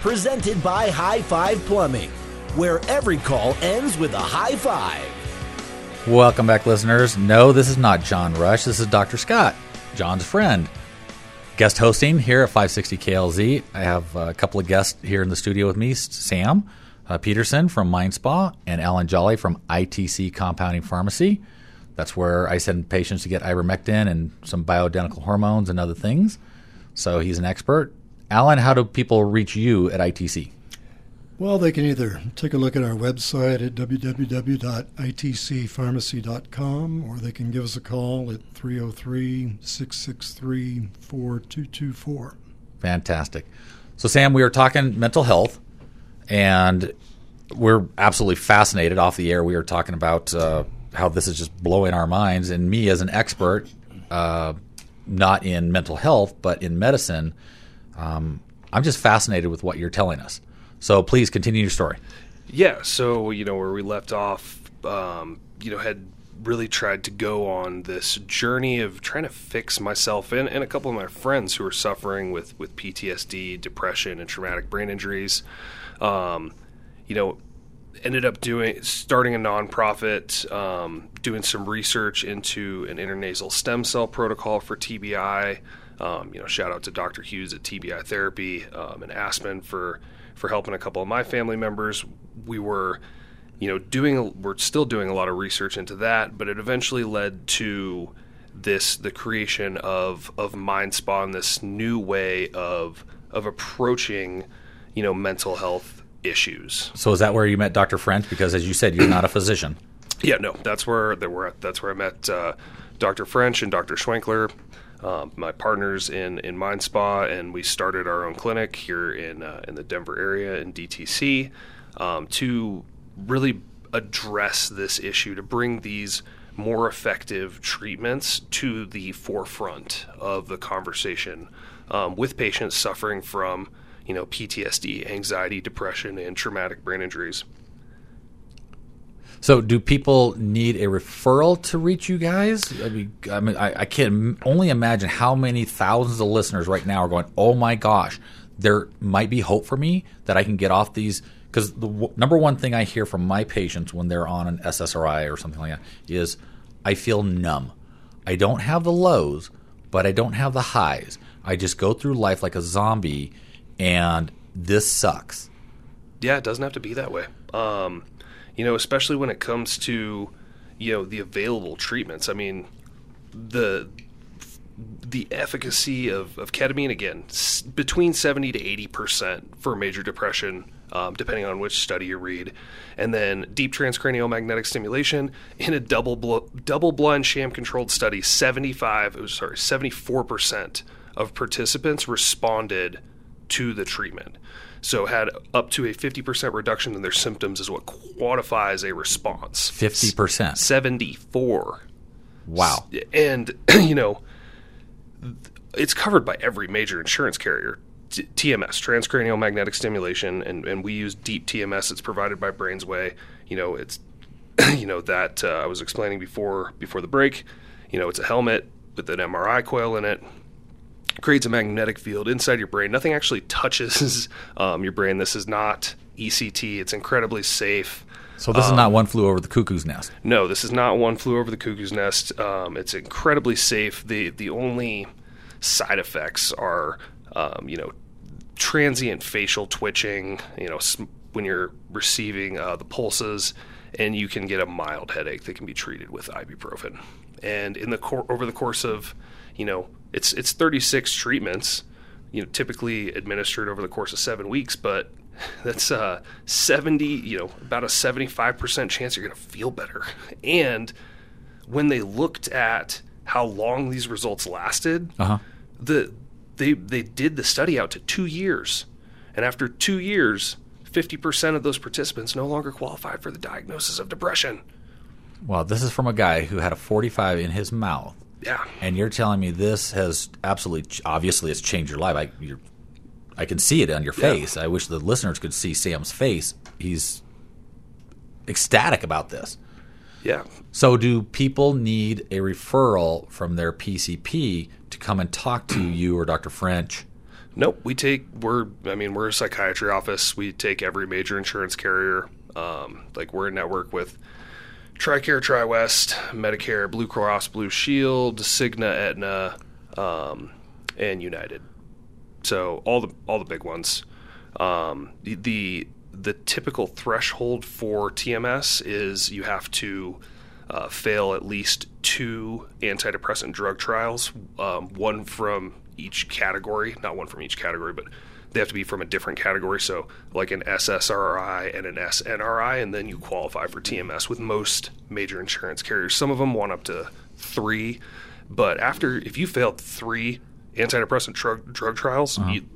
Presented by High Five Plumbing, where every call ends with a high five. Welcome back, listeners. No, this is not John Rush. This is Dr. Scott, John's friend. Guest hosting here at 560 KLZ. I have a couple of guests here in the studio with me Sam uh, Peterson from Mind Spa and Alan Jolly from ITC Compounding Pharmacy. That's where I send patients to get ivermectin and some bioidentical hormones and other things. So he's an expert. Alan, how do people reach you at ITC? Well, they can either take a look at our website at www.itcpharmacy.com or they can give us a call at 303 663 4224. Fantastic. So, Sam, we are talking mental health, and we're absolutely fascinated off the air. We were talking about uh, how this is just blowing our minds. And me, as an expert, uh, not in mental health, but in medicine, um, I'm just fascinated with what you're telling us. So please continue your story. Yeah. So you know where we left off, um, you know, had really tried to go on this journey of trying to fix myself and, and a couple of my friends who are suffering with with PTSD, depression, and traumatic brain injuries. Um, you know, ended up doing starting a nonprofit, um, doing some research into an intranasal stem cell protocol for TBI. Um, you know, shout out to Dr. Hughes at TBI Therapy um, and Aspen for for helping a couple of my family members. We were, you know, doing we're still doing a lot of research into that, but it eventually led to this the creation of of Mind Spa and this new way of of approaching, you know, mental health issues. So is that where you met Dr. French? Because as you said, you're not a physician. Yeah, no, that's where they were. That's where I met uh, Dr. French and Dr. Schwenkler um, my partners in in Mind Spa, and we started our own clinic here in uh, in the Denver area in DTC um, to really address this issue, to bring these more effective treatments to the forefront of the conversation um, with patients suffering from you know PTSD, anxiety, depression, and traumatic brain injuries. So, do people need a referral to reach you guys? I mean, I, mean, I, I can only imagine how many thousands of listeners right now are going, "Oh my gosh, there might be hope for me that I can get off these." Because the w- number one thing I hear from my patients when they're on an SSRI or something like that is, "I feel numb. I don't have the lows, but I don't have the highs. I just go through life like a zombie, and this sucks." Yeah, it doesn't have to be that way. Um, you know, especially when it comes to, you know, the available treatments. I mean, the the efficacy of, of ketamine again s- between 70 to 80 percent for major depression um, depending on which study you read and then deep transcranial magnetic stimulation in a double bl- double blind sham controlled study 75 it was sorry 74 percent of participants responded to the treatment so had up to a 50% reduction in their symptoms is what quantifies a response. 50%. 74. Wow. And you know it's covered by every major insurance carrier. T- TMS, transcranial magnetic stimulation, and, and we use deep TMS. It's provided by Brainsway. You know, it's you know that uh, I was explaining before before the break. You know, it's a helmet with an MRI coil in it creates a magnetic field inside your brain. Nothing actually touches um, your brain. This is not ECT. It's incredibly safe. So this um, is not one flew over the cuckoo's nest. No, this is not one flew over the cuckoo's nest. Um, it's incredibly safe. the The only side effects are, um, you know, transient facial twitching. You know, sm- when you're receiving uh, the pulses, and you can get a mild headache that can be treated with ibuprofen. And in the cor- over the course of, you know, it's it's 36 treatments, you know, typically administered over the course of seven weeks, but that's uh 70, you know, about a 75% chance you're going to feel better. And when they looked at how long these results lasted, Uh-huh. the they they did the study out to two years, and after two years, fifty percent of those participants no longer qualified for the diagnosis of depression. Well, this is from a guy who had a 45 in his mouth. Yeah, And you're telling me this has absolutely, obviously, it's changed your life. I, you're, I can see it on your Yeah. face. I wish the listeners could see Sam's face. He's ecstatic about this. yeah. So, do people need a referral from their PCP to come and talk to you or Dr. French? Nope. We take we're I mean we're a psychiatry office. We take every major insurance carrier. Um, like we're a network with TRICARE, TriWest, Medicare, Blue Cross, Blue Shield, Cigna, Aetna, um, and United. So all the all the big ones. Um, the, the the typical threshold for TMS is you have to uh, fail at least two antidepressant drug trials, um, one from each category, not one from each category, but they have to be from a different category. So, like an SSRI and an SNRI, and then you qualify for TMS with most major insurance carriers. Some of them want up to three, but after if you failed three antidepressant drug drug trials, uh-huh. you,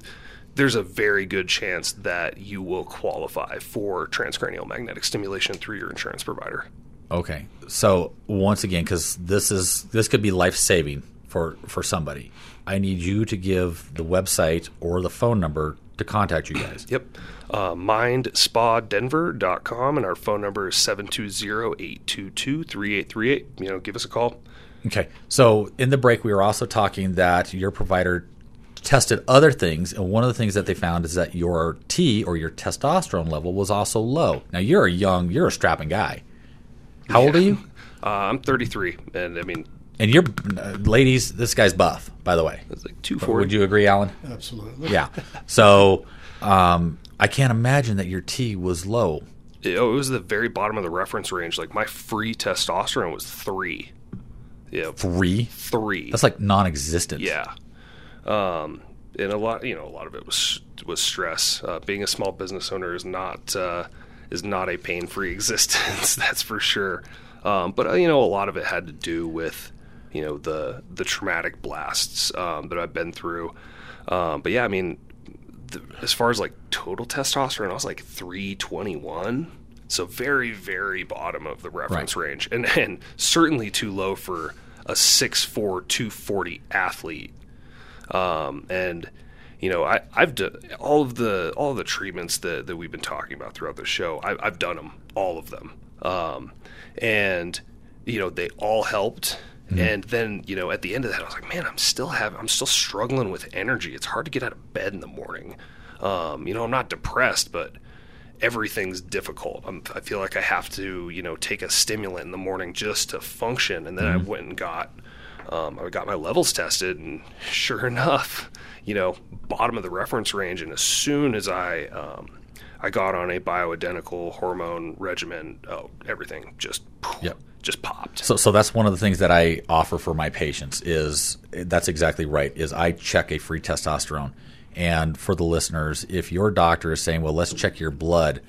there's a very good chance that you will qualify for transcranial magnetic stimulation through your insurance provider. Okay. So once again, because this is this could be life saving for for somebody, I need you to give the website or the phone number to contact you guys. Yep. Uh, mindspadenver.com and our phone number is 720-822-3838. You know, give us a call. Okay. So in the break, we were also talking that your provider tested other things, and one of the things that they found is that your T or your testosterone level was also low. Now you're a young, you're a strapping guy. How old are you? Uh, I'm 33 and I mean, And you're, uh, ladies, this guy's buff, by the way. it's like 240. Would you agree, Alan? Absolutely. Yeah. So um, I can't imagine that your T was low. It, oh, it was the very bottom of the reference range. Like my free testosterone was 3. Yeah, Three. 3. That's like non-existent. Yeah. Um, and a lot, you know, a lot of it was was stress. Uh, being a small business owner is not uh, is not a pain free existence. that's for sure. Um, but uh, you know, a lot of it had to do with you know the the traumatic blasts um, that I've been through. Um, but yeah, I mean, the, as far as like total testosterone, I was like three twenty one. So very, very bottom of the reference range, and and certainly too low for a 6'4", 240 athlete um, and you know I, I've done all of the all of the treatments that, that we've been talking about throughout the show. I, I've done them, all of them, um, and you know they all helped. And then you know at the end of that, I was like, man, I'm still having, I'm still struggling with energy. It's hard to get out of bed in the morning. Um, you know, I'm not depressed, but everything's difficult. I'm, I feel like I have to, you know, take a stimulant in the morning just to function. And then I went and got, um, I got my levels tested, and sure enough, you know, bottom of the reference range. And as soon as I, um, I got on a bioidentical hormone regimen, oh, everything just, Yep. Just popped. So, so that's one of the things that I offer for my patients is that's exactly right. Is I check a free testosterone, and for the listeners, if your doctor is saying, "Well, let's check your blood,"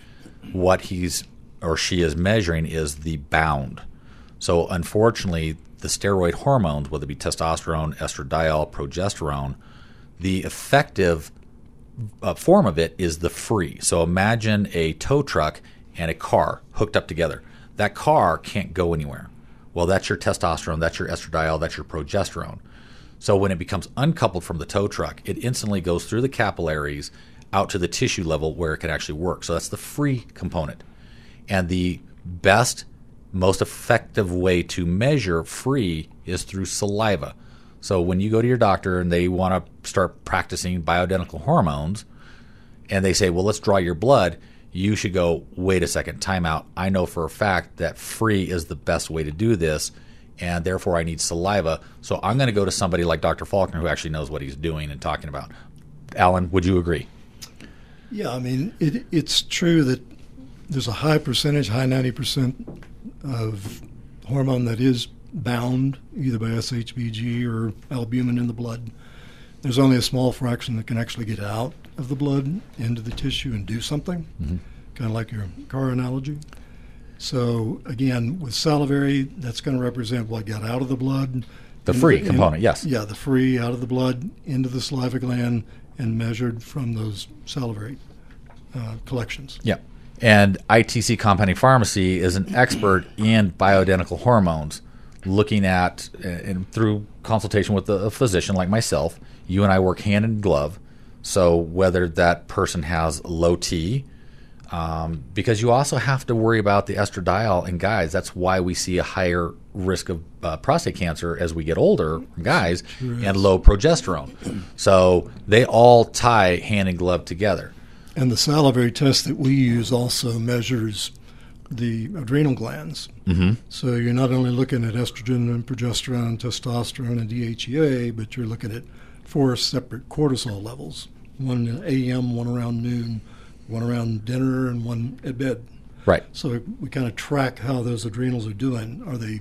what he's or she is measuring is the bound. So, unfortunately, the steroid hormones, whether it be testosterone, estradiol, progesterone, the effective uh, form of it is the free. So imagine a tow truck and a car hooked up together. That car can't go anywhere. Well, that's your testosterone, that's your estradiol, that's your progesterone. So when it becomes uncoupled from the tow truck, it instantly goes through the capillaries out to the tissue level where it can actually work. So that's the free component. And the best, most effective way to measure free is through saliva. So when you go to your doctor and they want to start practicing bioidentical hormones, and they say, "Well, let's draw your blood," you should go, "Wait a second, time out. I know for a fact that free is the best way to do this, and therefore I need saliva. So I'm going to go to somebody like Dr. Faulkner who actually knows what he's doing and talking about." Alan, would you agree? Yeah, I mean, it, it's true that there's a high percentage, high 90% of hormone that is bound either by SHBG or albumin in the blood. There's only a small fraction that can actually get out of the blood into the tissue and do something, Mm-hmm. kind of like your car analogy. So, again, with salivary, that's going to represent what got out of the blood. The free in- component, yes. Yeah, the free out of the blood into the saliva gland and measured from those salivary uh, collections. Yeah. And ITC Compounding Pharmacy is an expert in bioidentical hormones, looking at, and through consultation with a physician like myself, you and I work hand in glove. So whether that person has low T, um, because you also have to worry about the estradiol in guys. That's why we see a higher risk of uh, prostate cancer as we get older, guys, and low progesterone. So they all tie hand and glove together. And the salivary test that we use also measures the adrenal glands. Mhm. So you're not only looking at estrogen and progesterone, testosterone, and DHEA, but you're looking at four separate cortisol levels one in AM, one around noon, one around dinner, and one at bed. Right. So we kind of track how those adrenals are doing. Are they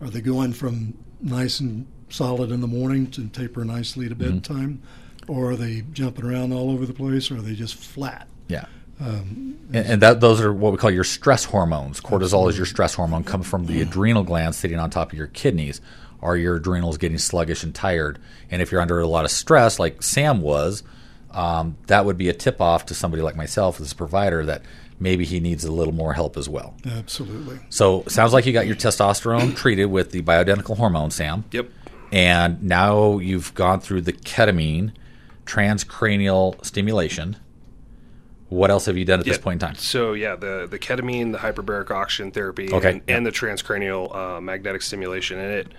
are they going from nice and solid in the morning to taper nicely to Mhm. bedtime, or are they jumping around all over the place, or are they just flat? Yeah. Um, And, and that those are what we call your stress hormones. Cortisol is your stress hormone, comes from the adrenal glands sitting on top of your kidneys. Are your adrenals getting sluggish and tired? And if you're under a lot of stress, like Sam was, um, that would be a tip off to somebody like myself as a provider that maybe he needs a little more help as well. Absolutely. So sounds like you got your testosterone treated with the bioidentical hormone, Sam. Yep. And now you've gone through the ketamine, transcranial stimulation. What else have you done at this point in time? So yeah, the the ketamine, the hyperbaric oxygen therapy, Okay, and, and the transcranial uh, magnetic stimulation, and it,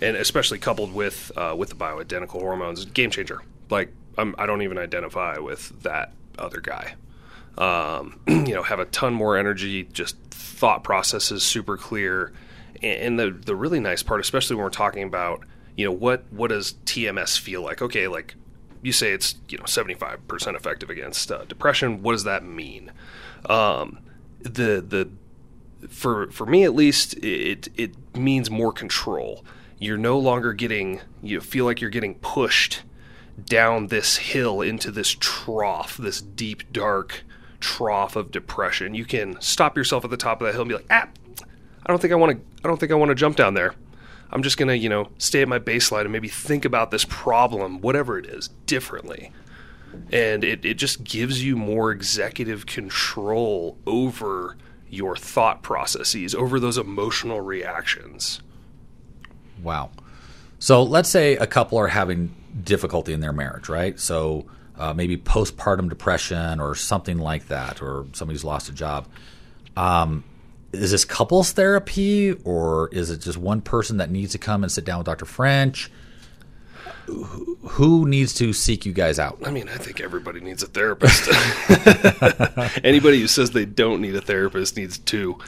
and especially coupled with uh, with the bioidentical hormones, game changer. Like I'm, I don't even identify with that other guy. Um, you know, have a ton more energy, just thought processes super clear, and, and the the really nice part, especially when we're talking about you know what what does TMS feel like? Okay, like you say it's you know 75% effective against uh, depression what does that mean um, the the for for me at least it it means more control. You're no longer getting you feel like you're getting pushed down this hill into this trough this deep dark trough of depression. You can stop yourself at the top of that hill and be like ah I don't think I want to I don't think I want to jump down there. I'm just going to, you know, stay at my baseline and maybe think about this problem, whatever it is, differently. And it, it just gives you more executive control over your thought processes, over those emotional reactions. Wow. So let's say a couple are having difficulty in their marriage, right? So uh, maybe postpartum depression or something like that, or somebody's lost a job. Um, is this couples therapy, or is it just one person that needs to come and sit down with Dr. French? Who- needs to seek you guys out? I mean, I think everybody needs a therapist. Anybody who says they don't need a therapist needs two.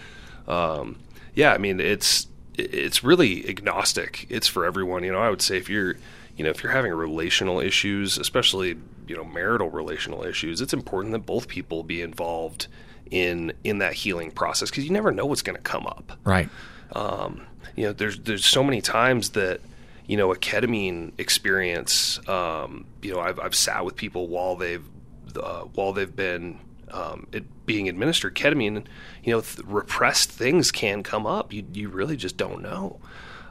Um, yeah, I mean, it's it's really agnostic. It's for everyone. You know, I would say if you're you know if you're having relational issues, especially you know marital relational issues, it's important that both people be involved in in that healing process because you never know what's going to come up. Right. Um, you know, there's there's so many times that you know a ketamine experience. Um, you know, I've I've sat with people while they've uh, while they've been um, it being administered ketamine. You know, th- repressed things can come up. You you really just don't know,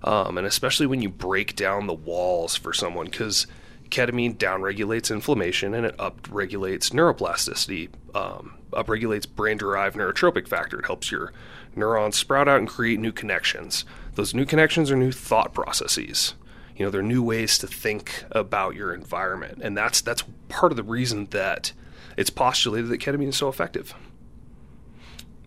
um, and especially when you break down the walls for someone because ketamine downregulates inflammation and it upregulates neuroplasticity, um, upregulates brain-derived neurotrophic factor. It helps your neurons sprout out and create new connections. Those new connections are new thought processes. You know, there are new ways to think about your environment, and that's that's part of the reason that it's postulated that ketamine is so effective.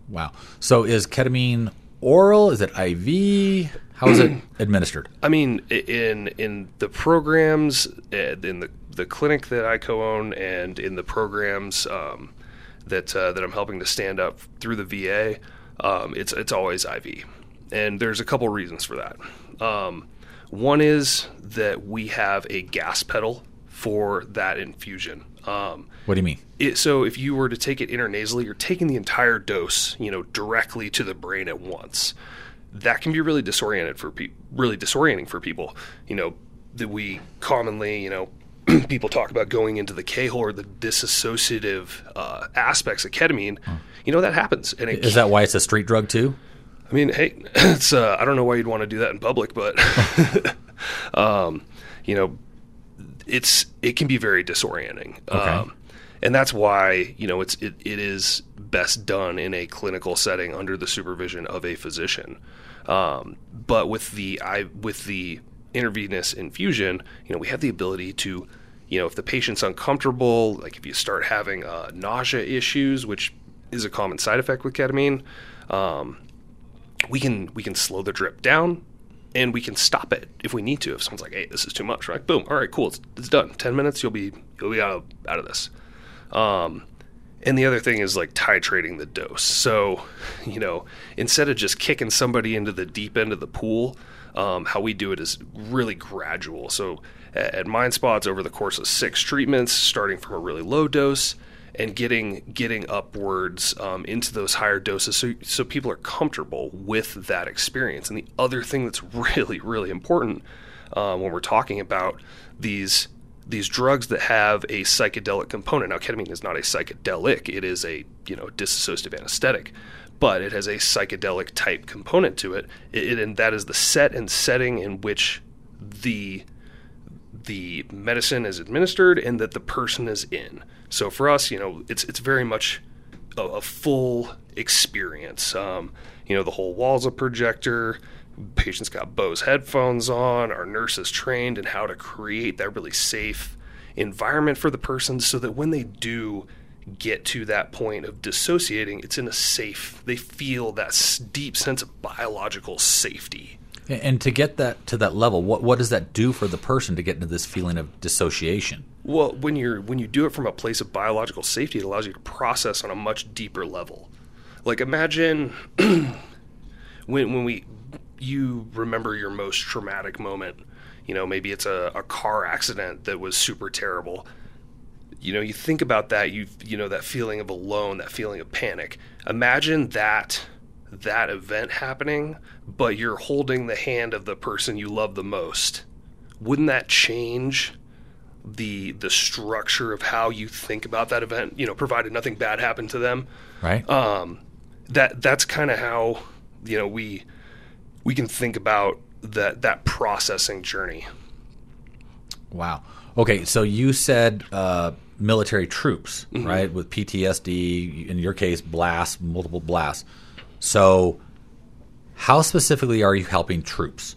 Wow. So is ketamine oral? Is it IV? How is it administered? I mean, in in the programs, uh, in the the clinic that I co-own, and in the programs um, that uh, that I'm helping to stand up through the VA, um, it's it's always IV, and there's a couple reasons for that. Um, one is that we have a gas pedal for that infusion. Um, What do you mean? it, so if you were to take it intranasally, you're taking the entire dose, you know, directly to the brain at once. That can be really disoriented for pe- really disorienting for people. You know, that we commonly, you know, people talk about going into the K hole or the disassociative uh, aspects of ketamine. You know that happens, and Is that why it's a street drug too? I mean, hey, it's uh, I don't know why you'd want to do that in public, but um, you know, it's it can be very disorienting. Okay. Um, and that's why you know it's it, it is best done in a clinical setting under the supervision of a physician. Um, but with the I with the intravenous infusion, you know, we have the ability to, you know, if the patient's uncomfortable, like if you start having uh, nausea issues, which is a common side effect with ketamine, um, we can we can slow the drip down and we can stop it if we need to. If someone's like, "Hey, this is too much," right? Boom. All right, cool. It's, it's done. Ten minutes, you'll be you'll be out of, out of this. Um, and the other thing is like titrating the dose. So, you know, instead of just kicking somebody into the deep end of the pool, um, how we do it is really gradual. So, at, at Mind Spa's, over the course of six treatments, starting from a really low dose and getting getting upwards um, into those higher doses, so so people are comfortable with that experience. And the other thing that's really really important uh, when we're talking about these these drugs that have a psychedelic component. Now, ketamine is not a psychedelic; it is a you know dissociative anesthetic, but it has a psychedelic type component to it. it, it and that is the set and setting in which the the medicine is administered and that the person is in. So for us, you know, it's it's very much a, a full experience. Um, you know, the whole wall's a projector. Patients got Bose headphones on. Our nurse is trained in how to create that really safe environment for the person, so that when they do get to that point of dissociating, it's in a safe. They feel that deep sense of biological safety. And- to get that to that level, what what does that do for the person to get into this feeling of dissociation? Well, when you're when you do it from a place of biological safety, it allows you to process on a much deeper level. Like imagine when when we you remember your most traumatic moment. You know, maybe it's a, a car accident that was super terrible. You know, you think about that, you you know that feeling of alone, that feeling of panic. Imagine that that event happening, but you're holding the hand of the person you love the most. Wouldn't that change the the structure of how you think about that event? You know, provided nothing bad happened to them. Right. Um, that that's kind of how you know we we can think about that that processing journey. Wow. Okay, so you said uh, military troops, Mhm. right? With PTSD, in your case, blasts, multiple blasts. So, how specifically are you helping troops?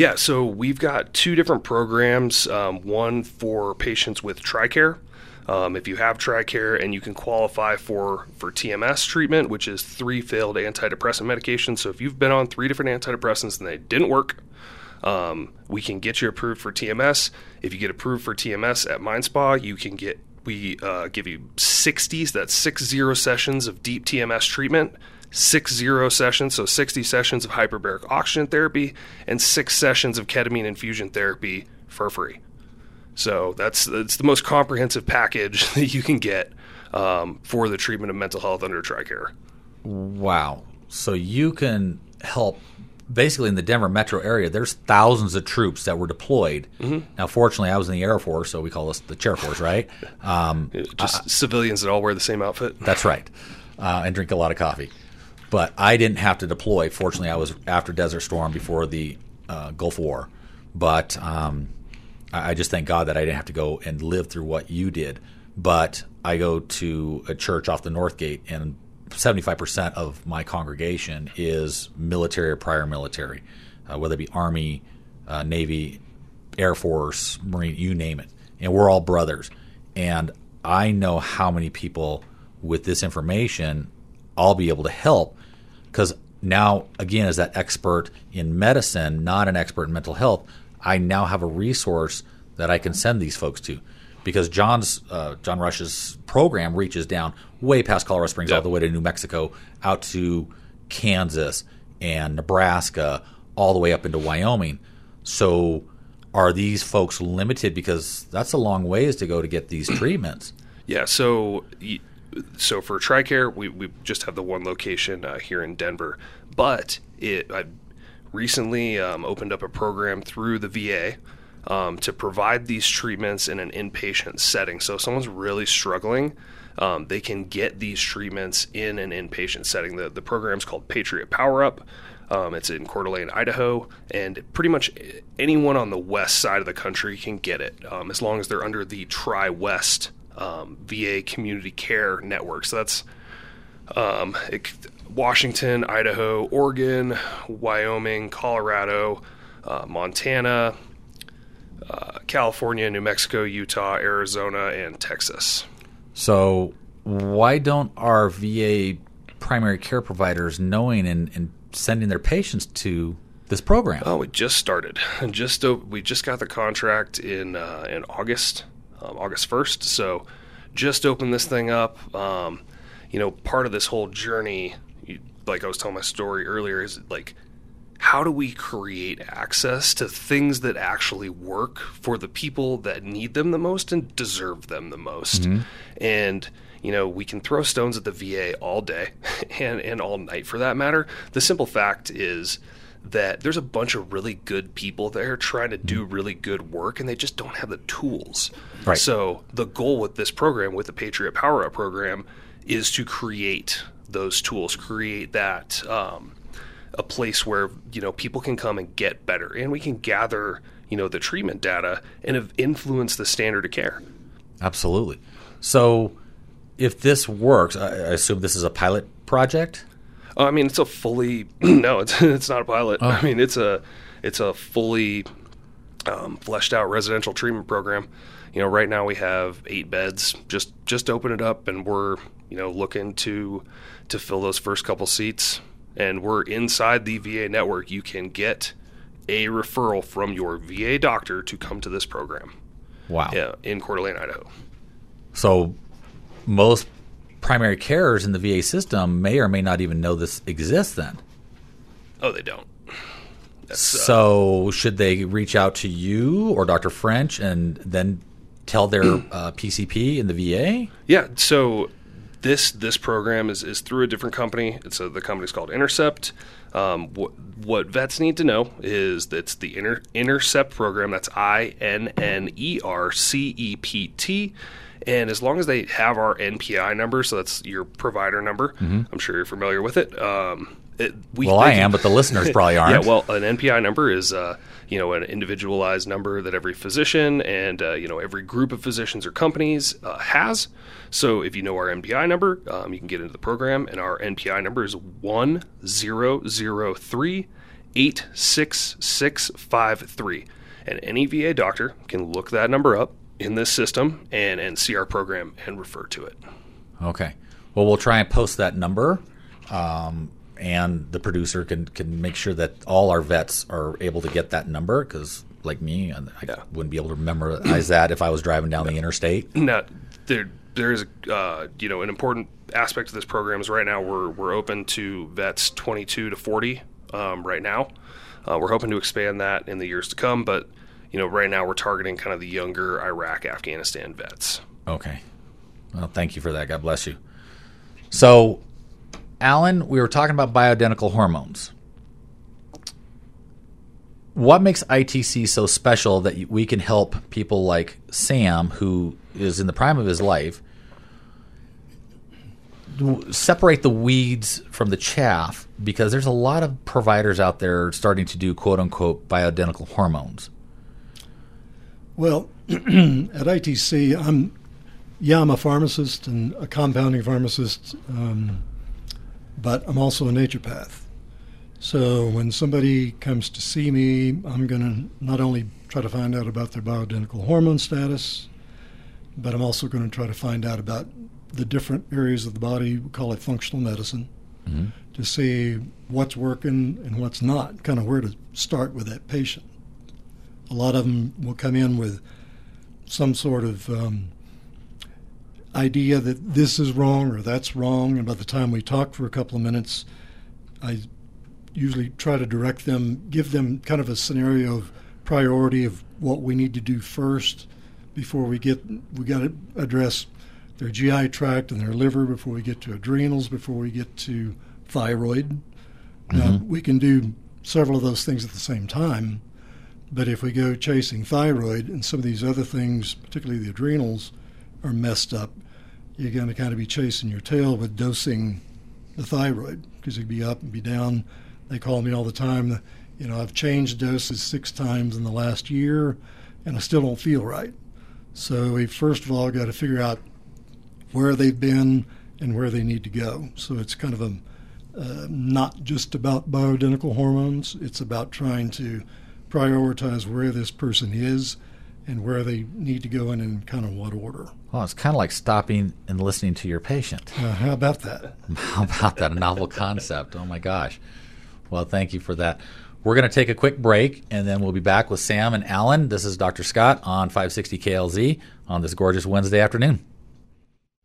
Yeah, so we've got two different programs. Um, one for patients with TRICARE. Um, if you have TRICARE and you can qualify for, for TMS treatment, which is three failed antidepressant medications. So if you've been on three different antidepressants and they didn't work, um, we can get you approved for TMS. If you get approved for TMS at MindSpa, you can get we uh, give you 60s, that's six zero sessions of deep TMS treatment, six zero sessions, so 60 sessions of hyperbaric oxygen therapy, and six sessions of ketamine infusion therapy for free. So that's that's the most comprehensive package that you can get um, for the treatment of mental health under TRICARE. Wow. So you can help basically in the Denver metro area, there's thousands of troops that were deployed. Mhm. Now, fortunately, I was in the Air Force, so we call this the Chair Force, right? Um, Just civilians that all wear the same outfit. That's right, uh, and drink a lot of coffee. But I didn't have to deploy. Fortunately, I was after Desert Storm before the uh, Gulf War. But um, I I just thank God that I didn't have to go and live through what you did. But I go to a church off the North Gate, and 75% of my congregation is military or prior military, uh, whether it be Army, uh, Navy, Air Force, Marine, you name it. And we're all brothers. And I know how many people with this information I'll be able to help because now, again, as that expert in medicine, not an expert in mental health, I now have a resource that I can send these folks to. Because John's uh, John Rush's program reaches down way past Colorado Springs, all the way to New Mexico, out to Kansas and Nebraska, all the way up into Wyoming. So are these folks limited because that's a long ways to go to get these treatments? Yeah, so so for TRICARE, we, we just have the one location uh, here in Denver, but it I recently um, opened up a program through the VA um, to provide these treatments in an inpatient setting. So if someone's really struggling, um, they can get these treatments in an inpatient setting. The the program's called Patriot Power Up. Um, it's in Coeur d'Alene, Idaho, and pretty much anyone on the west side of the country can get it um, as long as they're under the TriWest um, VA Community Care Network. So that's um, it, Washington, Idaho, Oregon, Wyoming, Colorado, uh, Montana, uh, California, New Mexico, Utah, Arizona, and Texas. So why don't our VA primary care providers knowing and, and sending their patients to this program? Oh, we just started. Just we just got the contract in uh, in August, um, August first. So just opened this thing up. Um, you know, part of this whole journey, you, like I was telling my story earlier, is like how do we create access to things that actually work for the people that need them the most and deserve them the most? And you know, we can throw stones at the VA all day and, and all night for that matter. The simple fact is that there's a bunch of really good people there trying to do really good work and they just don't have the tools. Right. So the goal with this program, with the Patriot Power Up program, is to create those tools, create that um, a place where you know people can come and get better, and we can gather you know the treatment data and influence the standard of care. Absolutely. So if this works, I, I assume this is a pilot project. Oh, I mean, it's a fully no, it's it's not a pilot. Oh. I mean, it's a it's a fully um, fleshed out residential treatment program. You know, right now we have eight beds. Just just open it up, and we're you know looking to to fill those first couple seats. And we're inside the VA network. You can get a referral from your VA doctor to come to this program. Wow. Yeah, in Coeur d'Alene, Idaho. So most primary carers in the VA system may or may not even know this exists then. Oh, they don't. That's, uh, so should they reach out to you or Dr. French and then tell their uh, PCP in the VA? Yeah, so this this program is, is through a different company. It's a, the company's called Innercept. Um, what, what vets need to know is that's the Inner, Innercept program. That's I N N E R C E P T. And as long as they have our NPI number, so that's your provider number, I'm sure you're familiar with it. Um, it we, Well, I am, but the listeners probably aren't. yeah, well, an NPI number is uh, you know an individualized number that every physician and uh, you know every group of physicians or companies uh, has. So if you know our NPI number, um, you can get into the program, and our NPI number is one zero zero three eight six six five three, and any VA doctor can look that number up in this system and and see our program and refer to it. Okay. Well, we'll try and post that number, um, and the producer can can make sure that all our vets are able to get that number because, like me, I wouldn't be able to memorize that if I was driving down the interstate. Now, there there is uh, you know an important aspect of this program is right now we're we're open to vets 22 to 40 um, right now. Uh, we're hoping to expand that in the years to come, but you know right now we're targeting kind of the younger Iraq Afghanistan vets. Okay. Well, thank you for that. God bless you. So, Alan, we were talking about bioidentical hormones. What makes ITC so special that we can help people like Sam, who is in the prime of his life, separate the weeds from the chaff? Because there's a lot of providers out there starting to do quote unquote bioidentical hormones. Well, at ITC, I'm yeah, I'm a pharmacist and a compounding pharmacist, um, but I'm also a naturopath. So when somebody comes to see me, I'm going to not only try to find out about their bioidentical hormone status, but I'm also going to try to find out about the different areas of the body. We call it functional medicine to see what's working and what's not, kind of where to start with that patient. A lot of them will come in with some sort of um, idea that this is wrong or that's wrong, and by the time we talk for a couple of minutes, I usually try to direct them, give them kind of a scenario of priority of what we need to do first before we get we got to address their GI tract and their liver before we get to adrenals before we get to thyroid. Now Mhm. we can do several of those things at the same time, but if we go chasing thyroid and some of these other things, particularly the adrenals, are messed up, you're going to kind of be chasing your tail with dosing the thyroid because it'd be up and be down. They call me all the time. You know, I've changed doses six times in the last year, and I still don't feel right. So we first of all got to figure out where they've been and where they need to go. So it's kind of a uh, not just about bioidentical hormones. It's about trying to prioritize where this person is and where they need to go in and kind of what order. Well, it's kind of like stopping and listening to your patient. Uh, how about that? How about that? A novel concept. Oh my gosh. Well, thank you for that. We're going to take a quick break and then we'll be back with Sam and Alan. This is Dr. Scott on 560 KLZ on this gorgeous Wednesday afternoon.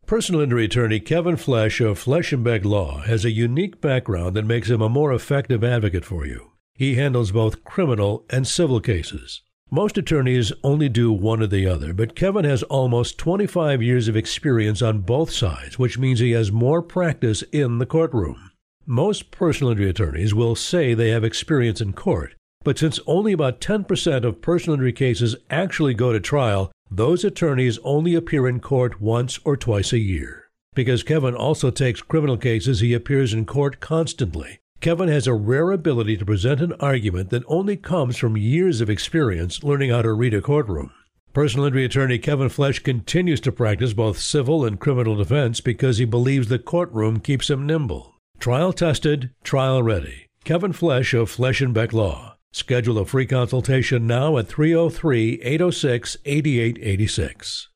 Personal injury attorney Kevin Flesh of Flesh and Beck Law has a unique background that makes him a more effective advocate for you. He handles both criminal and civil cases. Most attorneys only do one or the other, but Kevin has almost 25 years of experience on both sides, which means he has more practice in the courtroom. Most personal injury attorneys will say they have experience in court, but since only about 10% of personal injury cases actually go to trial, those attorneys only appear in court once or twice a year. Because Kevin also takes criminal cases, he appears in court constantly. Kevin has a rare ability to present an argument that only comes from years of experience learning how to read a courtroom. Personal injury attorney Kevin Flesh continues to practice both civil and criminal defense because he believes the courtroom keeps him nimble. Trial tested, trial ready. Kevin Flesh of Flesh and Beck Law. Schedule a free consultation now at 303 806 8886.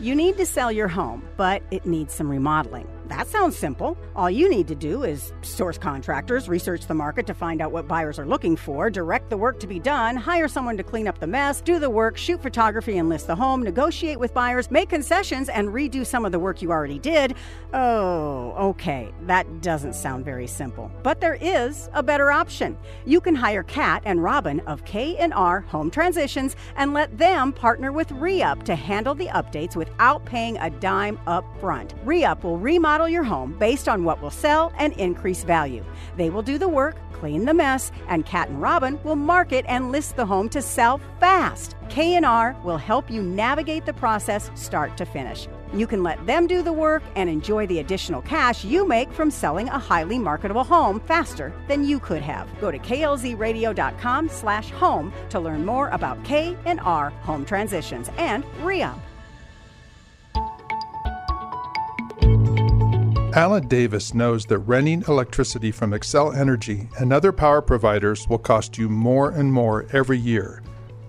You need to sell your home, but it needs some remodeling. That sounds simple. All you need to do is source contractors, research the market to find out what buyers are looking for, direct the work to be done, hire someone to clean up the mess, do the work, shoot photography and list the home, negotiate with buyers, make concessions, and redo some of the work you already did. Oh, okay. That doesn't sound very simple. But there is a better option. You can hire Kat and Robin of K&R Home Transitions and let them partner with ReUp to handle the updates without paying a dime up front. ReUp will remodel your home based on what will sell and increase value. They will do the work, clean the mess, and Kat and Robin will market and list the home to sell fast. K&R will help you navigate the process start to finish. You can let them do the work and enjoy the additional cash you make from selling a highly marketable home faster than you could have. Go to klzradio.com slash home to learn more about K&R Home Transitions and ReUp. Alan Davis knows that renting electricity from Xcel Energy and other power providers will cost you more and more every year.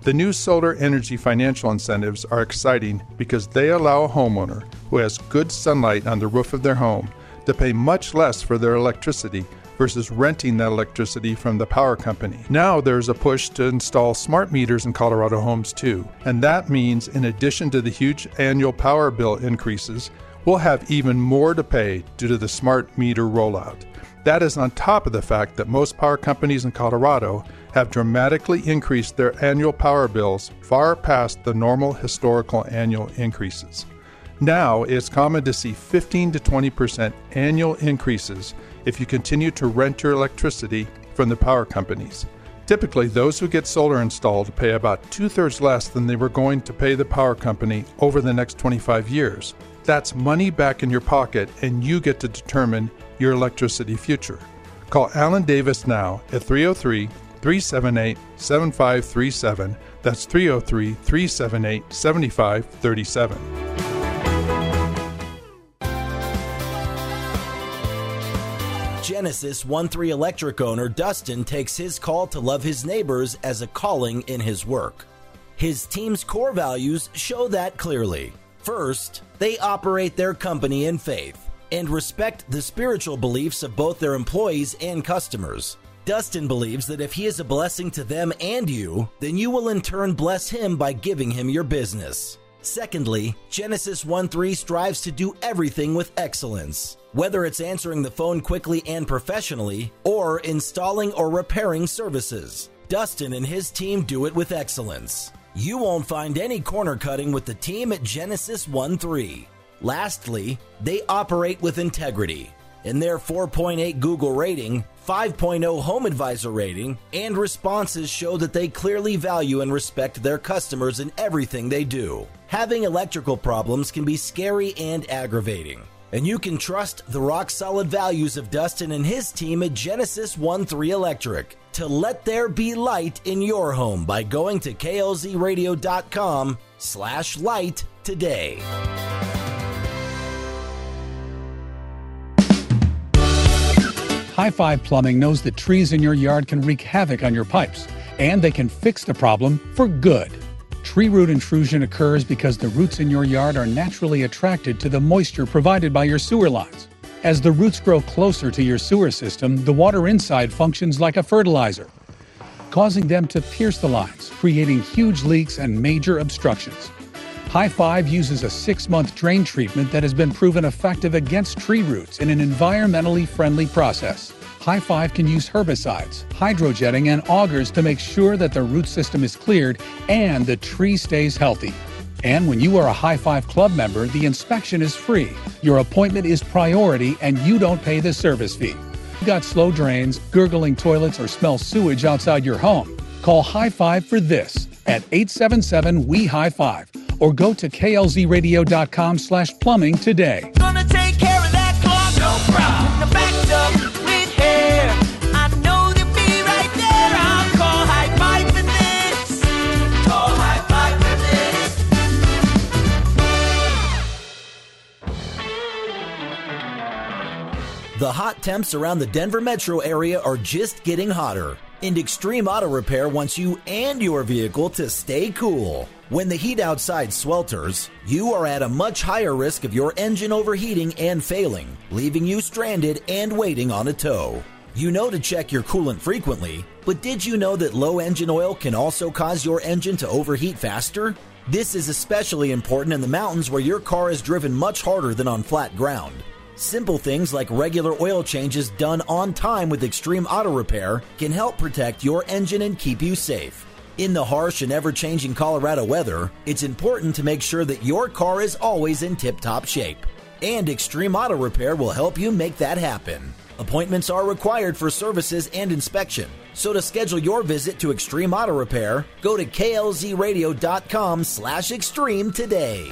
The new solar energy financial incentives are exciting because they allow a homeowner who has good sunlight on the roof of their home to pay much less for their electricity versus renting that electricity from the power company. Now there's a push to install smart meters in Colorado homes too, and that means in addition to the huge annual power bill increases, we'll have even more to pay due to the smart meter rollout. That is on top of the fact that most power companies in Colorado have dramatically increased their annual power bills far past the normal historical annual increases. Now, it's common to see 15 to 20% annual increases if you continue to rent your electricity from the power companies. Typically, those who get solar installed pay about two thirds less than they were going to pay the power company over the next 25 years. That's money back in your pocket, and you get to determine your electricity future. Call Alan Davis now at 303 378 7537. That's 303 378 7537. Genesis 1 3 Electric owner Dustin takes his call to love his neighbors as a calling in his work. His team's core values show that clearly. First, they operate their company in faith and respect the spiritual beliefs of both their employees and customers. Dustin believes that if he is a blessing to them and you, then you will in turn bless him by giving him your business. Secondly, Genesis 1 3 strives to do everything with excellence. Whether it's answering the phone quickly and professionally, or installing or repairing services, Dustin and his team do it with excellence. You won't find any corner cutting with the team at Genesis 1 3. Lastly, they operate with integrity. In their 4.8 Google rating, 5.0 Home Advisor rating, and responses show that they clearly value and respect their customers in everything they do. Having electrical problems can be scary and aggravating. And you can trust the rock solid values of Dustin and his team at Genesis 1 3 Electric to let there be light in your home by going to klzradio.com slash light today. High Five Plumbing knows that trees in your yard can wreak havoc on your pipes, and they can fix the problem for good. Tree root intrusion occurs because the roots in your yard are naturally attracted to the moisture provided by your sewer lines. As the roots grow closer to your sewer system, the water inside functions like a fertilizer, causing them to pierce the lines, creating huge leaks and major obstructions. High Five uses a six month drain treatment that has been proven effective against tree roots in an environmentally friendly process. High Five can use herbicides, hydrojetting, and augers to make sure that the root system is cleared and the tree stays healthy. And when you are a High Five Club member, the inspection is free. Your appointment is priority and you don't pay the service fee. You got slow drains, gurgling toilets, or smell sewage outside your home? Call High Five for this at 877 We High Five or go to klzradio.com slash plumbing today. Gonna The hot temps around the Denver metro area are just getting hotter, and Extreme Auto Repair wants you and your vehicle to stay cool. When the heat outside swelters, you are at a much higher risk of your engine overheating and failing, leaving you stranded and waiting on a tow. You know to check your coolant frequently, but did you know that low engine oil can also cause your engine to overheat faster? This is especially important in the mountains where your car is driven much harder than on flat ground. Simple things like regular oil changes done on time with Extreme Auto Repair can help protect your engine and keep you safe. In the harsh and ever changing Colorado weather, it's important to make sure that your car is always in tip top shape. And Extreme Auto Repair will help you make that happen. Appointments are required for services and inspection. So to schedule your visit to Extreme Auto Repair, go to klzradio.com slash extreme today.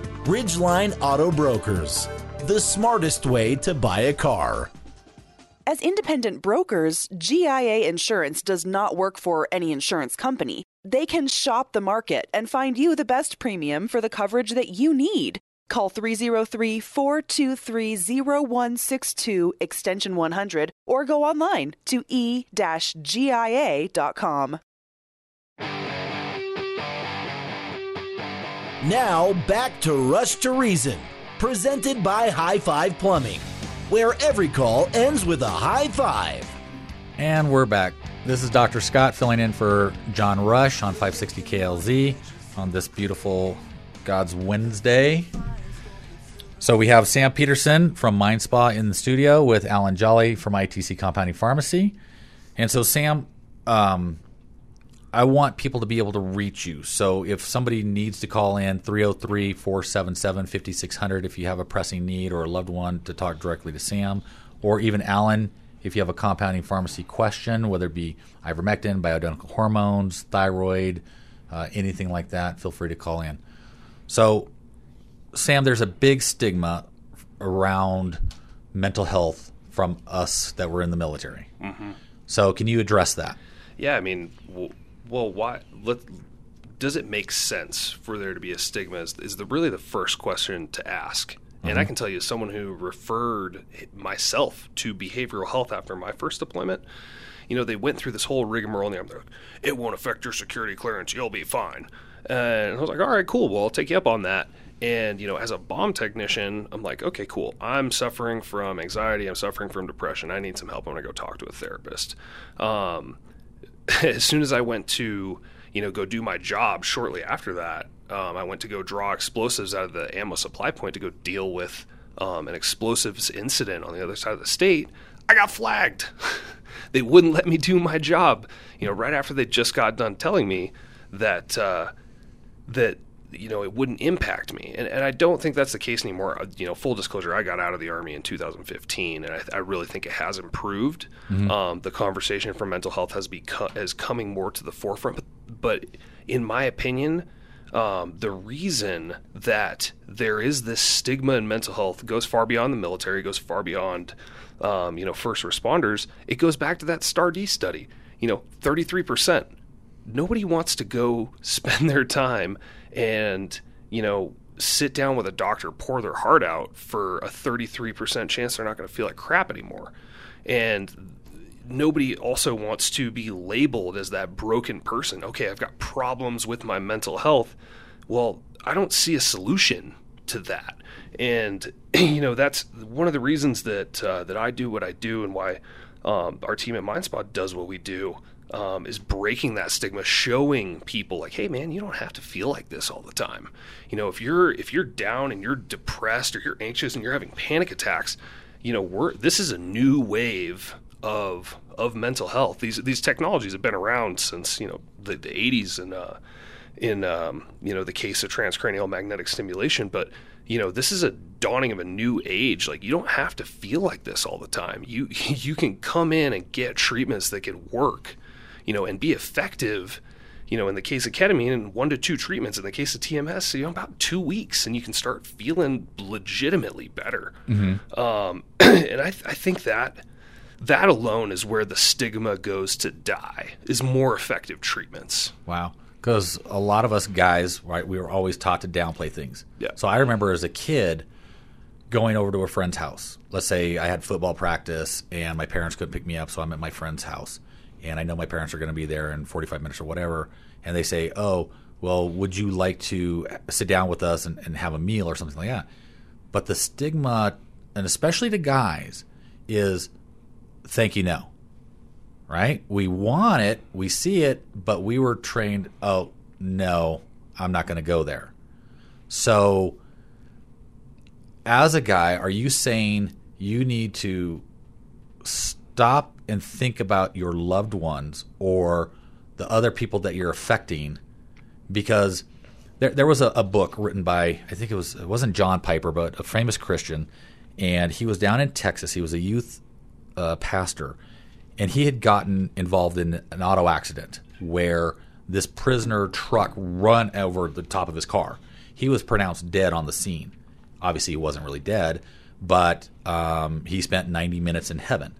Ridgeline Auto Brokers, the smartest way to buy a car. As independent brokers, GIA Insurance does not work for any insurance company. They can shop the market and find you the best premium for the coverage that you need. Call 303 423 0162 extension 100 or go online to e GIA.com. Now back to Rush to Reason, presented by High Five Plumbing, where every call ends with a high five. And we're back. This is Dr. Scott filling in for John Rush on 560 KLZ on this beautiful God's Wednesday. So we have Sam Peterson from Mind Spa in the studio with Alan Jolly from ITC Compounding Pharmacy. And so, Sam, um, I want people to be able to reach you. So if somebody needs to call in 303 477 5600 if you have a pressing need or a loved one to talk directly to Sam, or even Alan if you have a compounding pharmacy question, whether it be ivermectin, bioidentical hormones, thyroid, uh, anything like that, feel free to call in. So, Sam, there's a big stigma around mental health from us that were in the military. Mhm. So, can you address that? Yeah, I mean, w- well, why? Let, does it make sense for there to be a stigma? Is, is the really the first question to ask? And I Mhm. can tell you, as someone who referred myself to behavioral health after my first deployment, you know, they went through this whole rigmarole. And they're like, "It won't affect your security clearance. You'll be fine." And I was like, "All right, cool. Well, I'll take you up on that." And you know, as a bomb technician, I'm like, "Okay, cool. I'm suffering from anxiety. I'm suffering from depression. I need some help. I'm gonna go talk to a therapist." Um, as soon as I went to, you know, go do my job shortly after that, um, I went to go draw explosives out of the ammo supply point to go deal with um, an explosives incident on the other side of the state. I got flagged. they wouldn't let me do my job. You know, right after they just got done telling me that uh, that you know it wouldn't impact me, and, and I don't think that's the case anymore. Uh, You know, full disclosure, I got out of the army in 2015, and I, I really think it has improved. Mhm. Um, the conversation for mental health has become is coming more to the forefront, but, but in my opinion. Um, the reason that there is this stigma in mental health goes far beyond the military, goes far beyond, um, you know, first responders. It goes back to that STAR D study. You know, 33% nobody wants to go spend their time and you know sit down with a doctor pour their heart out for a 33% chance they're not going to feel like crap anymore. And nobody also wants to be labeled as that broken person. Okay i've got problems with my mental health. Well i don't see a solution to that. And you know that's one of the reasons that uh, that i do what i do and why um, our team at Mind Spa does what we do um, is breaking that stigma, showing people like, hey man, you don't have to feel like this all the time. You know, if you're if you're down and you're depressed or you're anxious and you're having panic attacks, you know, we're this is a new wave of of mental health. These these technologies have been around since you know the, the 80s and uh, in um, you know the case of transcranial magnetic stimulation, but you know this is a dawning of a new age. Like you don't have to feel like this all the time. You you can come in and get treatments that can work, you know, and be effective. You know, in the case of ketamine, in one to two treatments. In the case of TMS, you know, about two weeks, and you can start feeling legitimately better. Mhm. Um, and I, I think that that alone is where the stigma goes to die. Is more effective treatments. Wow. Because a lot of us guys, right, we were always taught to downplay things. Yeah. So I remember as a kid going over to a friend's house. Let's say I had football practice and my parents couldn't pick me up, so I'm at my friend's house. And I know my parents are going to be there in 45 minutes or whatever. And they say, oh, well, would you like to sit down with us and, and have a meal or something like that? But the stigma, and especially to guys, is thank you, no right? We want it, we see it, but we were trained, oh, no, I'm not going to go there. So, as a guy, are you saying you need to stop and think about your loved ones or the other people that you're affecting? Because there, there was a, a book written by, I think it was, it wasn't John Piper, but a famous Christian, and he was down in Texas. He was a youth uh, pastor and he had gotten involved in an auto accident where this prisoner truck run over the top of his car. He was pronounced dead on the scene. Obviously, he wasn't really dead, but um, he spent 90 minutes in heaven,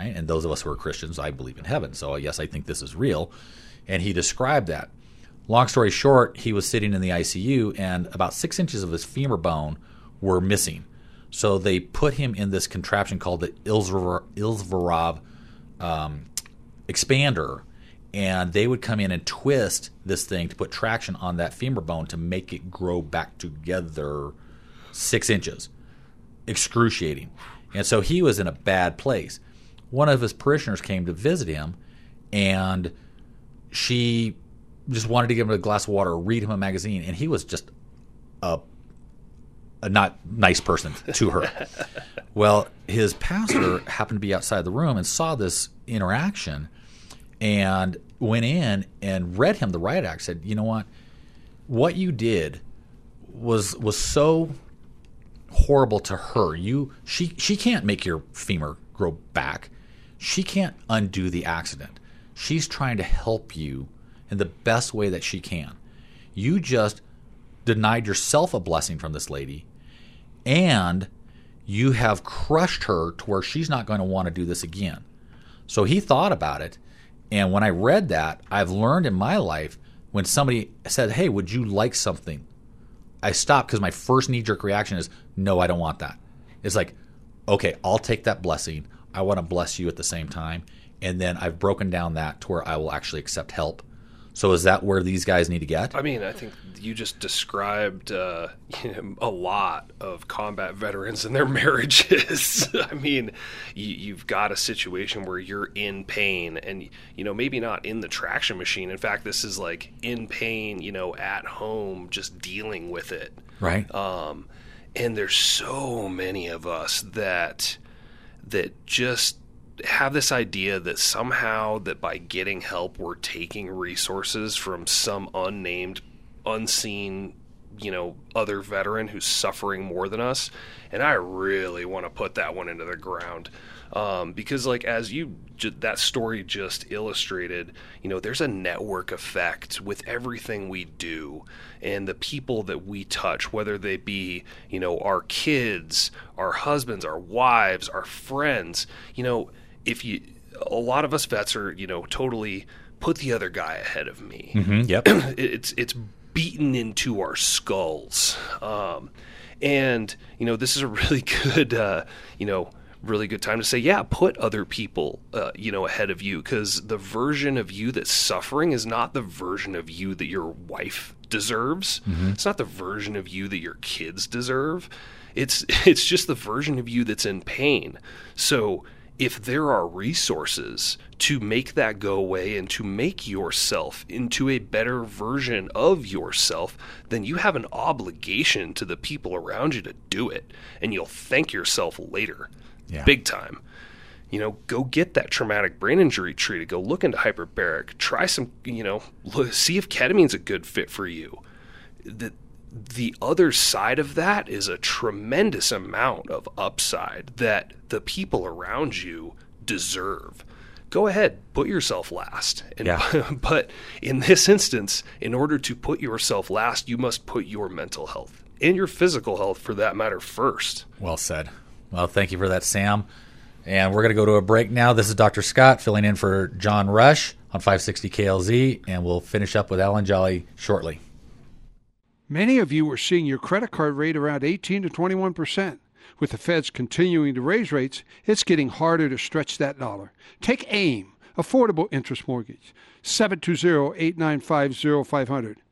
right? And those of us who are Christians, I believe in heaven. So, yes, I think this is real. And he described that. Long story short, he was sitting in the ICU, and about six inches of his femur bone were missing. So they put him in this contraption called the Ilizarov um, expander, and they would come in and twist this thing to put traction on that femur bone to make it grow back together six inches. Excruciating. And so he was in a bad place. One of his parishioners came to visit him, and she just wanted to give him a glass of water, read him a magazine, and he was just a a not nice person to her. well, his pastor happened to be outside the room and saw this interaction and went in and read him the riot act. Said, you know what, what you did was was so horrible to her. You she she can't make your femur grow back. She can't undo the accident. She's trying to help you in the best way that she can. You just denied yourself a blessing from this lady and you have crushed her to where she's not going to want to do this again. So he thought about it. And when I read that, I've learned in my life when somebody said, Hey, would you like something? I stopped because my first knee jerk reaction is, No, I don't want that. It's like, Okay, I'll take that blessing. I want to bless you at the same time. And then I've broken down that to where I will actually accept help. So is that where these guys need to get? I mean, I think you just described uh, you know, a lot of combat veterans and their marriages. I mean, you, you've got a situation where you're in pain, and you know maybe not in the traction machine. In fact, this is like in pain, you know, at home, just dealing with it. Right. Um, and there's so many of us that that just have this idea that somehow that by getting help we're taking resources from some unnamed unseen you know other veteran who's suffering more than us. And i really want to put that one into the ground um, because like as you ju- that story just illustrated you know there's a network effect with everything we do and the people that we touch whether they be you know our kids our husbands our wives our friends. You know if you a lot of us vets are you know totally put the other guy ahead of me. Mhm, yep. it's it's beaten into our skulls. Um, and you know this is a really good uh, you know really good time to say yeah put other people uh, you know ahead of you because the version of you that's suffering is not the version of you that your wife deserves Mhm. it's not the version of you that your kids deserve it's it's just the version of you that's in pain so if there are resources to make that go away and to make yourself into a better version of yourself, then you have an obligation to the people around you to do it. And you'll thank yourself later. Yeah. Big time. You know, go get that traumatic brain injury treated. Go look into hyperbaric. Try some, you know, look, see if ketamine's a good fit for you. The, the other side of that is a tremendous amount of upside that the people around you deserve. Go ahead, put yourself last. And, Yeah. but in this instance, in order to put yourself last, you must put your mental health and your physical health, for that matter, first. Well said. Well, thank you for that, Sam. And we're going to go to a break now. This is Dr. Scott filling in for John Rush on 560 KLZ, and we'll finish up with Alan Jolly shortly. Many of you are seeing your credit card rate around 18 to 21 percent. With the feds continuing to raise rates, it's getting harder to stretch that dollar. Take AIM, Affordable Interest Mortgage, 720-895-0500.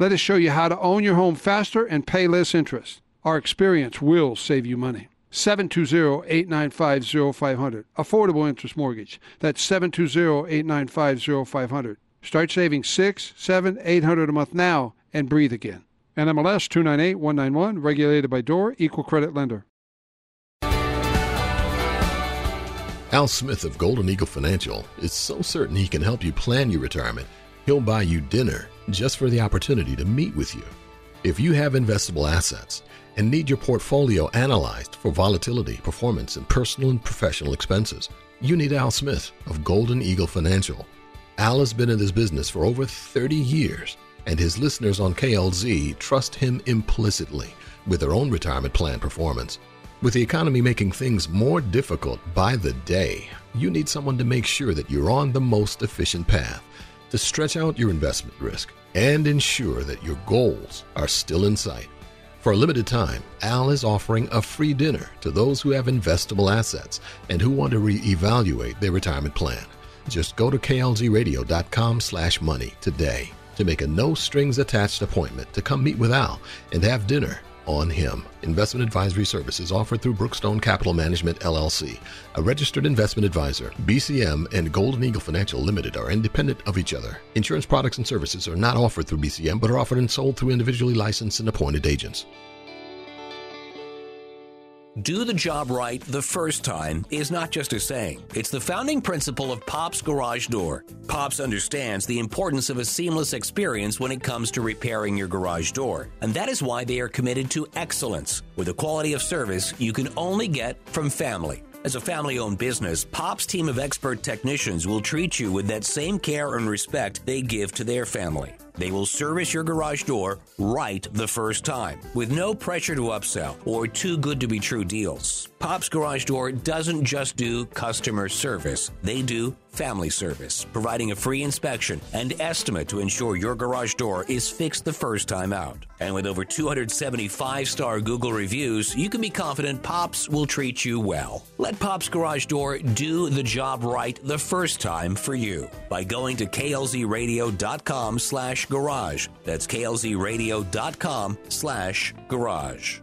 Let us show you how to own your home faster and pay less interest. Our experience will save you money. 720-895-0500. Affordable interest mortgage. That's 720-895-0500. Start saving six, seven, eight hundred a month now and breathe again. NMLS 298191, regulated by DOR, equal credit lender. Al Smith of Golden Eagle Financial is so certain he can help you plan your retirement, he'll buy you dinner just for the opportunity to meet with you. If you have investable assets and need your portfolio analyzed for volatility, performance, and personal and professional expenses, you need Al Smith of Golden Eagle Financial. Al has been in this business for over 30 years, and his listeners on KLZ trust him implicitly with their own retirement plan performance. With the economy making things more difficult by the day, you need someone to make sure that you're on the most efficient path to stretch out your investment risk and ensure that your goals are still in sight. For a limited time, Al is offering a free dinner to those who have investable assets and who want to reevaluate their retirement plan. Just go to klzradio.com slash money today to make a no strings attached appointment to come meet with Al and have dinner on him. Investment advisory services offered through Brookstone Capital Management LLC, a registered investment advisor. BCM and Golden Eagle Financial Limited are independent of each other. Insurance products and services are not offered through BCM but are offered and sold through individually licensed and appointed agents. Do the job right the first time is not just a saying. It's the founding principle of Pop's Garage Door. Pop's understands the importance of a seamless experience when it comes to repairing your garage door, and that is why they are committed to excellence with a quality of service you can only get from family. As a family owned business, Pop's team of expert technicians will treat you with that same care and respect they give to their family. They will service your garage door right the first time with no pressure to upsell or too good to be true deals. Pop's Garage Door doesn't just do customer service, they do family service, providing a free inspection and estimate to ensure your garage door is fixed the first time out. And with over 275 star Google reviews, you can be confident Pops will treat you well. Let Pops Garage Door do the job right the first time for you by going to klzradio.com slash garage. That's klzradio.com slash garage.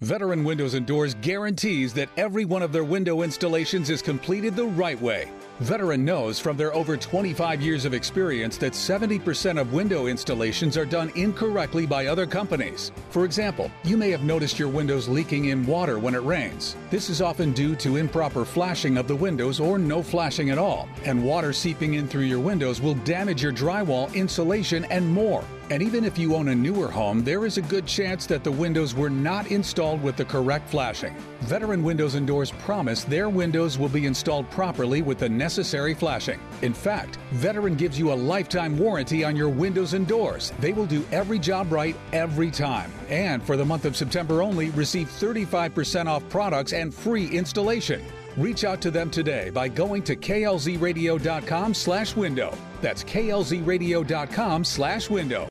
Veteran Windows and Doors guarantees that every one of their window installations is completed the right way. Veteran knows from their over 25 years of experience that 70% of window installations are done incorrectly by other companies. For example, you may have noticed your windows leaking in water when it rains. This is often due to improper flashing of the windows or no flashing at all, and water seeping in through your windows will damage your drywall, insulation, and more. And even if you own a newer home, there is a good chance that the windows were not installed with the correct flashing. Veteran Windows and Doors promise their windows will be installed properly with the necessary flashing. In fact, Veteran gives you a lifetime warranty on your windows and doors. They will do every job right every time. And for the month of September only, receive 35% off products and free installation. Reach out to them today by going to klzradio.com slash window. That's klzradio.com slash window.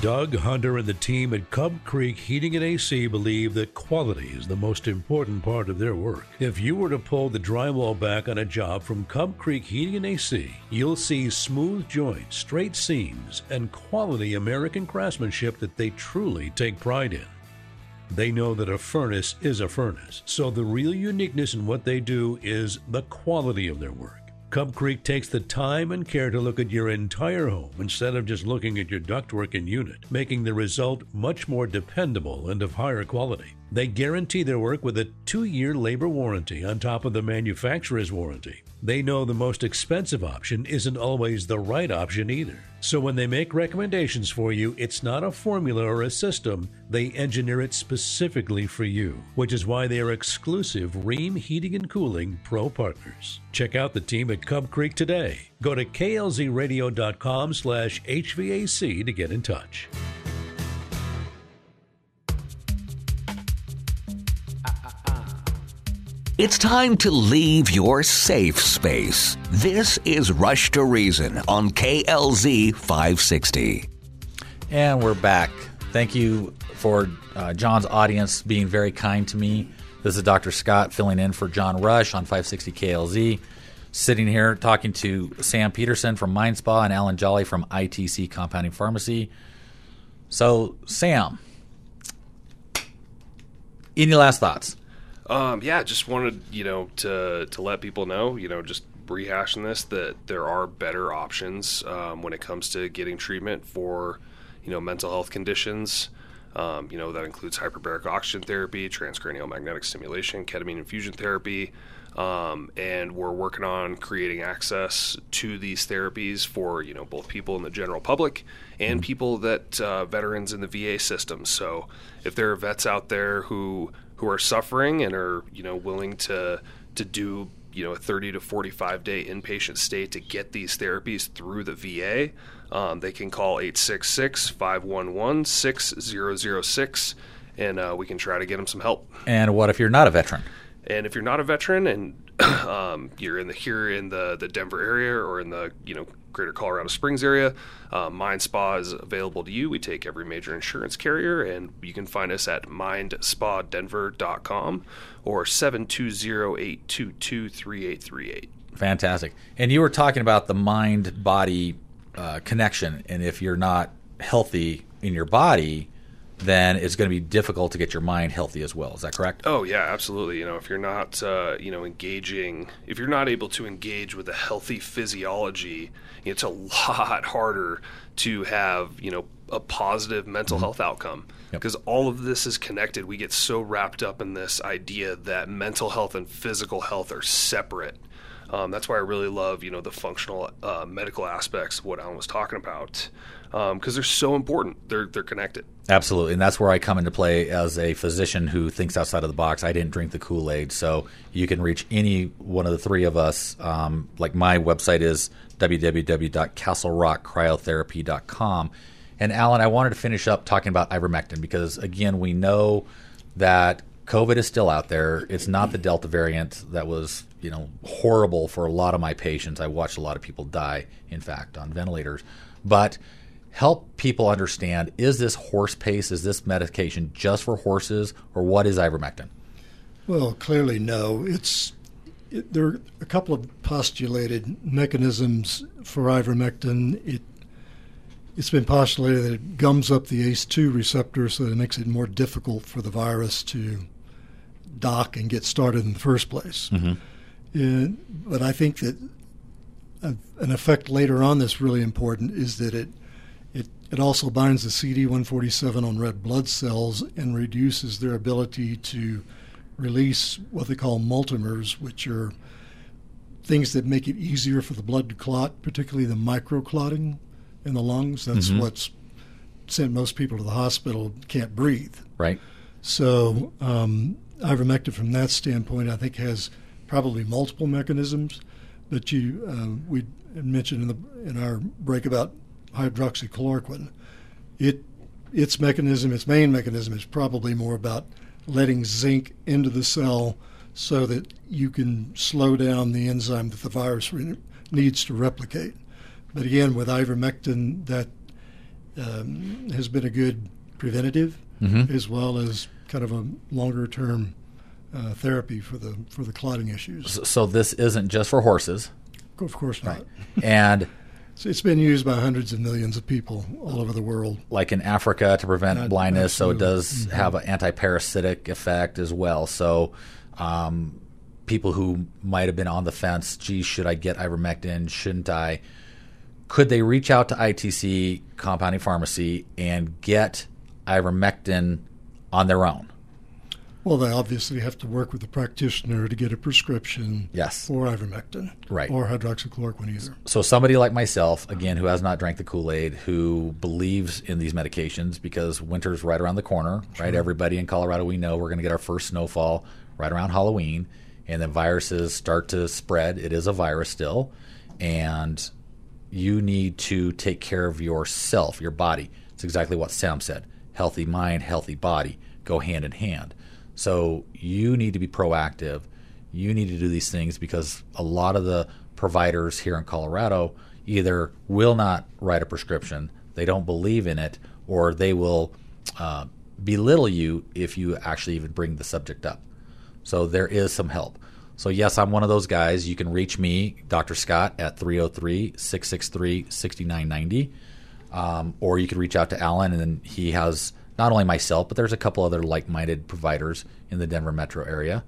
Doug Hunter and the team at Cub Creek Heating and AC believe that quality is the most important part of their work. If you were to pull the drywall back on a job from Cub Creek Heating and AC, you'll see smooth joints, straight seams, and quality American craftsmanship that they truly take pride in. They know that a furnace is a furnace, so the real uniqueness in what they do is the quality of their work. Cub Creek takes the time and care to look at your entire home instead of just looking at your ductwork and unit, making the result much more dependable and of higher quality. They guarantee their work with a two year labor warranty on top of the manufacturer's warranty. They know the most expensive option isn't always the right option either. So when they make recommendations for you, it's not a formula or a system. They engineer it specifically for you, which is why they are exclusive Rheem Heating and Cooling Pro partners. Check out the team at Cub Creek today. Go to klzradio.com slash HVAC to get in touch. It's time to leave your safe space. This is Rush to Reason on KLZ 560. And we're back. Thank you for uh, John's audience being very kind to me. This is Dr. Scott filling in for John Rush on 560 KLZ. Sitting here talking to Sam Peterson from Mind Spa and Alan Jolly from ITC Compounding Pharmacy. So, Sam, any last thoughts? Um, yeah, just wanted you know to to let people know, you know, just rehashing this that there are better options um, when it comes to getting treatment for you know mental health conditions. Um, you know that includes hyperbaric oxygen therapy, transcranial magnetic stimulation, ketamine infusion therapy, um, and we're working on creating access to these therapies for you know both people in the general public and people that uh, veterans in the VA system. So if there are vets out there who who are suffering and are you know willing to to do you know a 30 to 45 day inpatient stay to get these therapies through the VA, um, they can call 866 511 6006 and uh, we can try to get them some help. And what if you're not a veteran? And if you're not a veteran and um, you're in the here in the the Denver area or in the you know greater Colorado Springs area. Uh, Mind Spa is available to you. We take every major insurance carrier, and you can find us at mindspadenver.com or 720-822-3838. Fantastic. And you were talking about the mind body uh, connection, and if you're not healthy in your body, then it's going to be difficult to get your mind healthy as well. Is that correct? Oh yeah, absolutely. You know, if you're not, uh, you know, engaging, if you're not able to engage with a healthy physiology, it's a lot harder to have, you know, a positive mental Mm-hmm. health outcome because all of this is connected. We get so wrapped up in this idea that mental health and physical health are separate. Um, that's why I really love, you know, the functional uh, medical aspects of what Alan was talking about because they're so important. They're they're connected. Absolutely, and that's where I come into play as a physician who thinks outside of the box. I didn't drink the Kool Aid, so you can reach any one of the three of us. Um, like my website is www.castlerockcryotherapy.com. And Alan, I wanted to finish up talking about ivermectin because again, we know that COVID is still out there. It's not the Delta variant that was, you know, horrible for a lot of my patients. I watched a lot of people die, in fact, on ventilators. But help people understand is this horse pace, is this medication just for horses, or what is ivermectin? Well, clearly, no. It's it, there are a couple of postulated mechanisms for ivermectin. It it's been postulated that it gums up the ACE2 receptor, so that it makes it more difficult for the virus to dock and get started in the first place. Mm-hmm. Uh, but I think that a, an effect later on that's really important is that it it it also binds the CD147 on red blood cells and reduces their ability to release what they call multimers, which are things that make it easier for the blood to clot, particularly the microclotting in the lungs. That's Mhm. what's sent most people to the hospital can't breathe. Right. So um, ivermectin, from that standpoint, I think has probably multiple mechanisms. But you, uh, we mentioned in the in our break about hydroxychloroquine. It its mechanism, its main mechanism, is probably more about letting zinc into the cell so that you can slow down the enzyme that the virus re- needs to replicate. But again, with ivermectin, that um, has been a good preventative Mhm. as well as kind of a longer term uh, therapy for the for the clotting issues. So, so this isn't just for horses. Of course not. And So it's been used by hundreds of millions of people all over the world. like in Africa to prevent Ab- blindness, so it does Mhm. have an anti-parasitic effect as well. So um, people who might have been on the fence, gee, should I get ivermectin? Shouldn't I? Could they reach out to ITC Compounding Pharmacy and get ivermectin on their own? Well, they obviously have to work with the practitioner to get a prescription Yes. for ivermectin Right. or hydroxychloroquine either. So somebody like myself, again, who has not drank the Kool Aid, who believes in these medications because winter's right around the corner, right? Everybody in Colorado, we know we're going to get our first snowfall right around Halloween, and then viruses start to spread. It is a virus still, and you need to take care of yourself, your body. It's exactly what Sam said: healthy mind, healthy body go hand in hand. So you need to be proactive. You need to do these things because a lot of the providers here in Colorado either will not write a prescription, they don't believe in it, or they will uh, belittle you if you actually even bring the subject up. So there is some help. So, yes, I'm one of those guys. You can reach me, Dr. Scott, at 303 663 6990. Um, or you can reach out to Alan, and he has not only myself, but there's a couple other like minded providers in the Denver metro area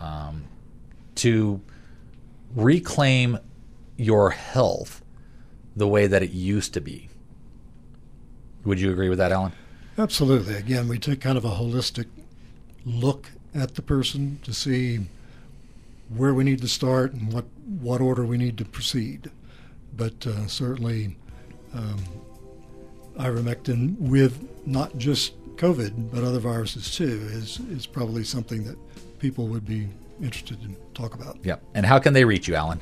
um, to reclaim your health the way that it used to be. Would you agree with that, Alan? Absolutely. Again, we take kind of a holistic look at the person to see where we need to start and what, what order we need to proceed. But uh, certainly, um, ivermectin with not just COVID but other viruses too is is probably something that people would be interested in talk about. Yep. And how can they reach you, Alan?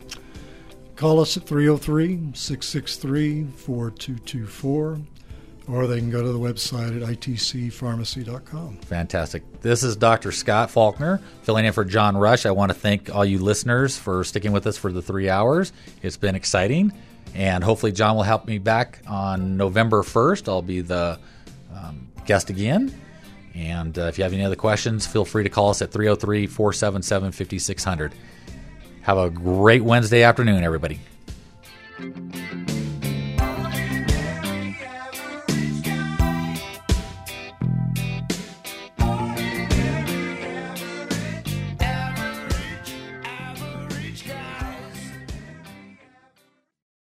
Call us at 303 663 4224, or they can go to the website at itcpharmacy.com. Fantastic. This is Dr. Scott Faulkner filling in for John Rush. I want to thank all you listeners for sticking with us for the three hours. It's been exciting. And hopefully, John will help me back on November 1st. I'll be the um, guest again. And uh, if you have any other questions, feel free to call us at 303 477 5600. Have a great Wednesday afternoon, everybody.